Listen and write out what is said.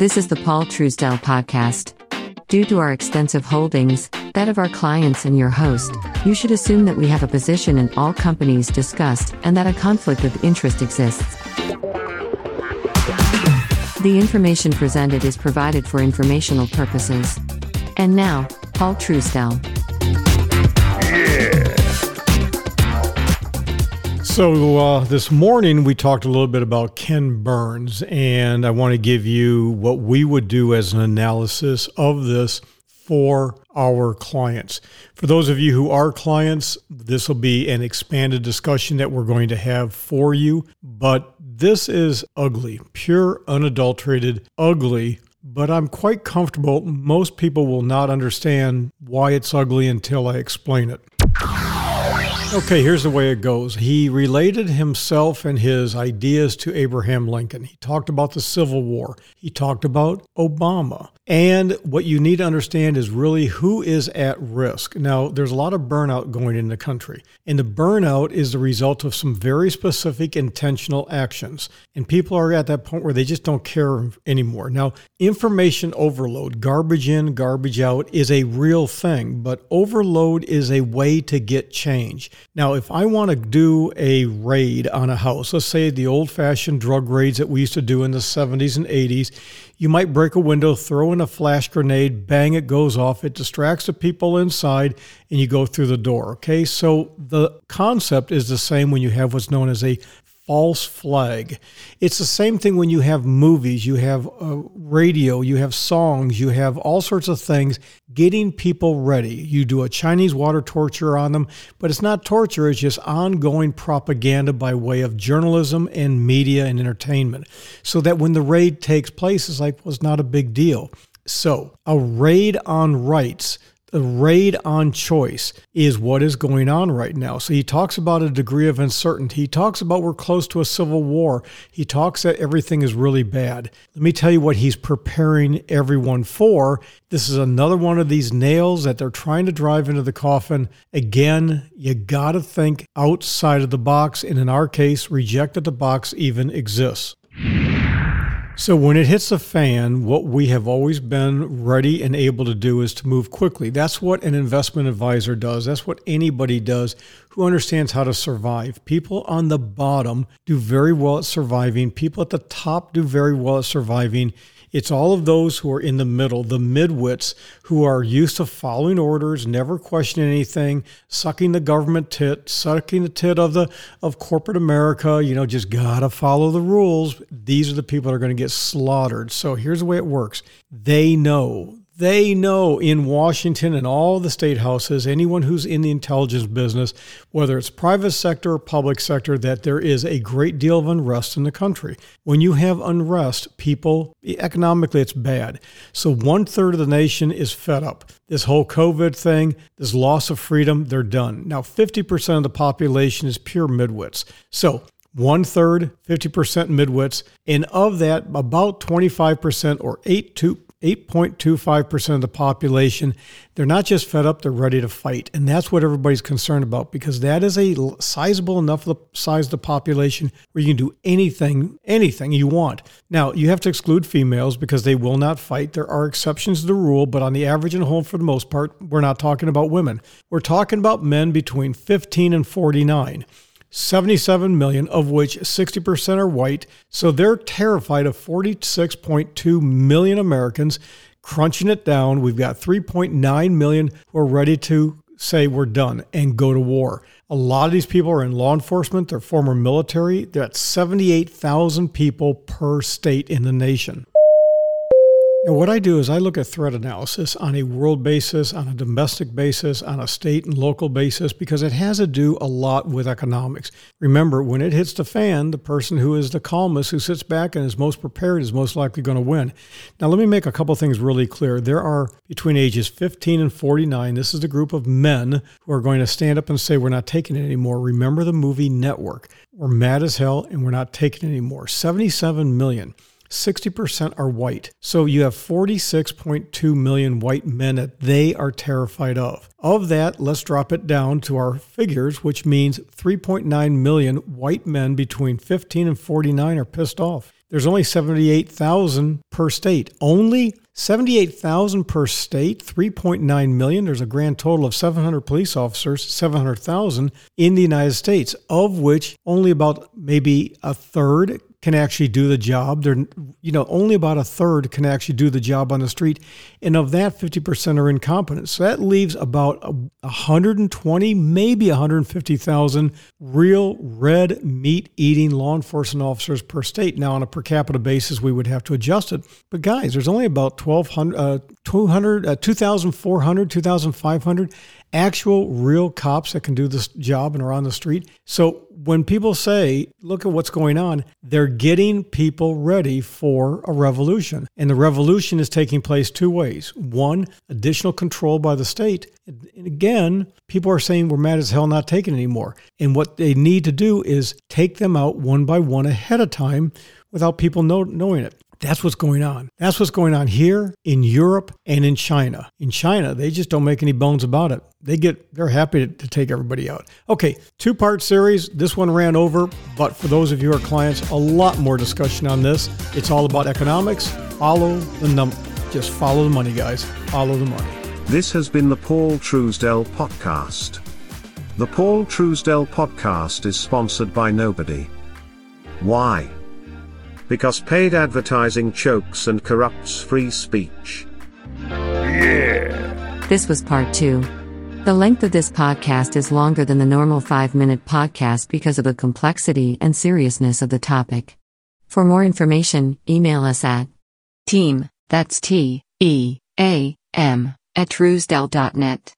This is the Paul Truesdell podcast. Due to our extensive holdings, that of our clients and your host, you should assume that we have a position in all companies discussed and that a conflict of interest exists. The information presented is provided for informational purposes. And now, Paul Truesdell. So, uh, this morning we talked a little bit about Ken Burns, and I want to give you what we would do as an analysis of this for our clients. For those of you who are clients, this will be an expanded discussion that we're going to have for you. But this is ugly, pure, unadulterated, ugly. But I'm quite comfortable. Most people will not understand why it's ugly until I explain it. Okay, here's the way it goes. He related himself and his ideas to Abraham Lincoln. He talked about the Civil War. He talked about Obama. And what you need to understand is really who is at risk. Now, there's a lot of burnout going in the country, and the burnout is the result of some very specific intentional actions. And people are at that point where they just don't care anymore. Now, information overload, garbage in, garbage out, is a real thing, but overload is a way to get change. Now, if I want to do a raid on a house, let's say the old fashioned drug raids that we used to do in the 70s and 80s, you might break a window, throw in a flash grenade, bang, it goes off. It distracts the people inside, and you go through the door. Okay, so the concept is the same when you have what's known as a false flag. It's the same thing when you have movies, you have uh, radio, you have songs, you have all sorts of things getting people ready. You do a Chinese water torture on them, but it's not torture, it's just ongoing propaganda by way of journalism and media and entertainment. So that when the raid takes place, it's like, well, it's not a big deal. So, a raid on rights the raid on choice is what is going on right now. So he talks about a degree of uncertainty. He talks about we're close to a civil war. He talks that everything is really bad. Let me tell you what he's preparing everyone for. This is another one of these nails that they're trying to drive into the coffin. Again, you got to think outside of the box. And in our case, reject that the box even exists. So, when it hits the fan, what we have always been ready and able to do is to move quickly. That's what an investment advisor does. That's what anybody does who understands how to survive. People on the bottom do very well at surviving, people at the top do very well at surviving. It's all of those who are in the middle, the midwits, who are used to following orders, never questioning anything, sucking the government tit, sucking the tit of the of corporate America. You know, just gotta follow the rules. These are the people that are going to get slaughtered. So here's the way it works: they know they know in Washington and all the state houses, anyone who's in the intelligence business, whether it's private sector or public sector, that there is a great deal of unrest in the country. When you have unrest, people, economically, it's bad. So one third of the nation is fed up. This whole COVID thing, this loss of freedom, they're done. Now, 50% of the population is pure midwits. So one third, 50% midwits, and of that, about 25% or 8 to 8.25% of the population, they're not just fed up, they're ready to fight. And that's what everybody's concerned about because that is a sizable enough size of the population where you can do anything, anything you want. Now, you have to exclude females because they will not fight. There are exceptions to the rule, but on the average and whole, for the most part, we're not talking about women. We're talking about men between 15 and 49. 77 million, of which 60% are white. So they're terrified of 46.2 million Americans. Crunching it down, we've got 3.9 million who are ready to say we're done and go to war. A lot of these people are in law enforcement, they're former military. That's 78,000 people per state in the nation. Now, what I do is I look at threat analysis on a world basis, on a domestic basis, on a state and local basis, because it has to do a lot with economics. Remember, when it hits the fan, the person who is the calmest, who sits back and is most prepared, is most likely going to win. Now, let me make a couple things really clear. There are between ages 15 and 49, this is the group of men who are going to stand up and say, We're not taking it anymore. Remember the movie Network. We're mad as hell and we're not taking it anymore. 77 million. 60% are white. So you have 46.2 million white men that they are terrified of. Of that, let's drop it down to our figures, which means 3.9 million white men between 15 and 49 are pissed off. there's only 78,000 per state. Only 78,000 per state, 3.9 million. There's a grand total of 700 police officers, 700,000 in the United States, of which only about maybe a third can actually do the job. They're, you know, only about a third can actually do the job on the street. And of that, 50% are incompetent. So that leaves about 120, maybe 150,000 real red meat eating law enforcement officers per state. Now, on a per capita basis, we would have to adjust it. But guys, there's only about 1,200, uh, 200, uh, 2,400, 2,500 actual real cops that can do this job and are on the street. So when people say, look at what's going on, they're getting people ready for a revolution. And the revolution is taking place two ways. One, additional control by the state. And again, people are saying we're mad as hell not taking anymore. And what they need to do is take them out one by one ahead of time without people know, knowing it. That's what's going on. That's what's going on here in Europe and in China. In China, they just don't make any bones about it. They get they're happy to, to take everybody out. Okay, two-part series. This one ran over, but for those of you who are clients, a lot more discussion on this. It's all about economics. Follow the num just follow the money, guys. Follow the money. This has been the Paul Truesdell podcast. The Paul Truesdell podcast is sponsored by nobody. Why? Because paid advertising chokes and corrupts free speech. Yeah. This was part two. The length of this podcast is longer than the normal five minute podcast because of the complexity and seriousness of the topic. For more information, email us at team, that's T E A M, at truesdell.net.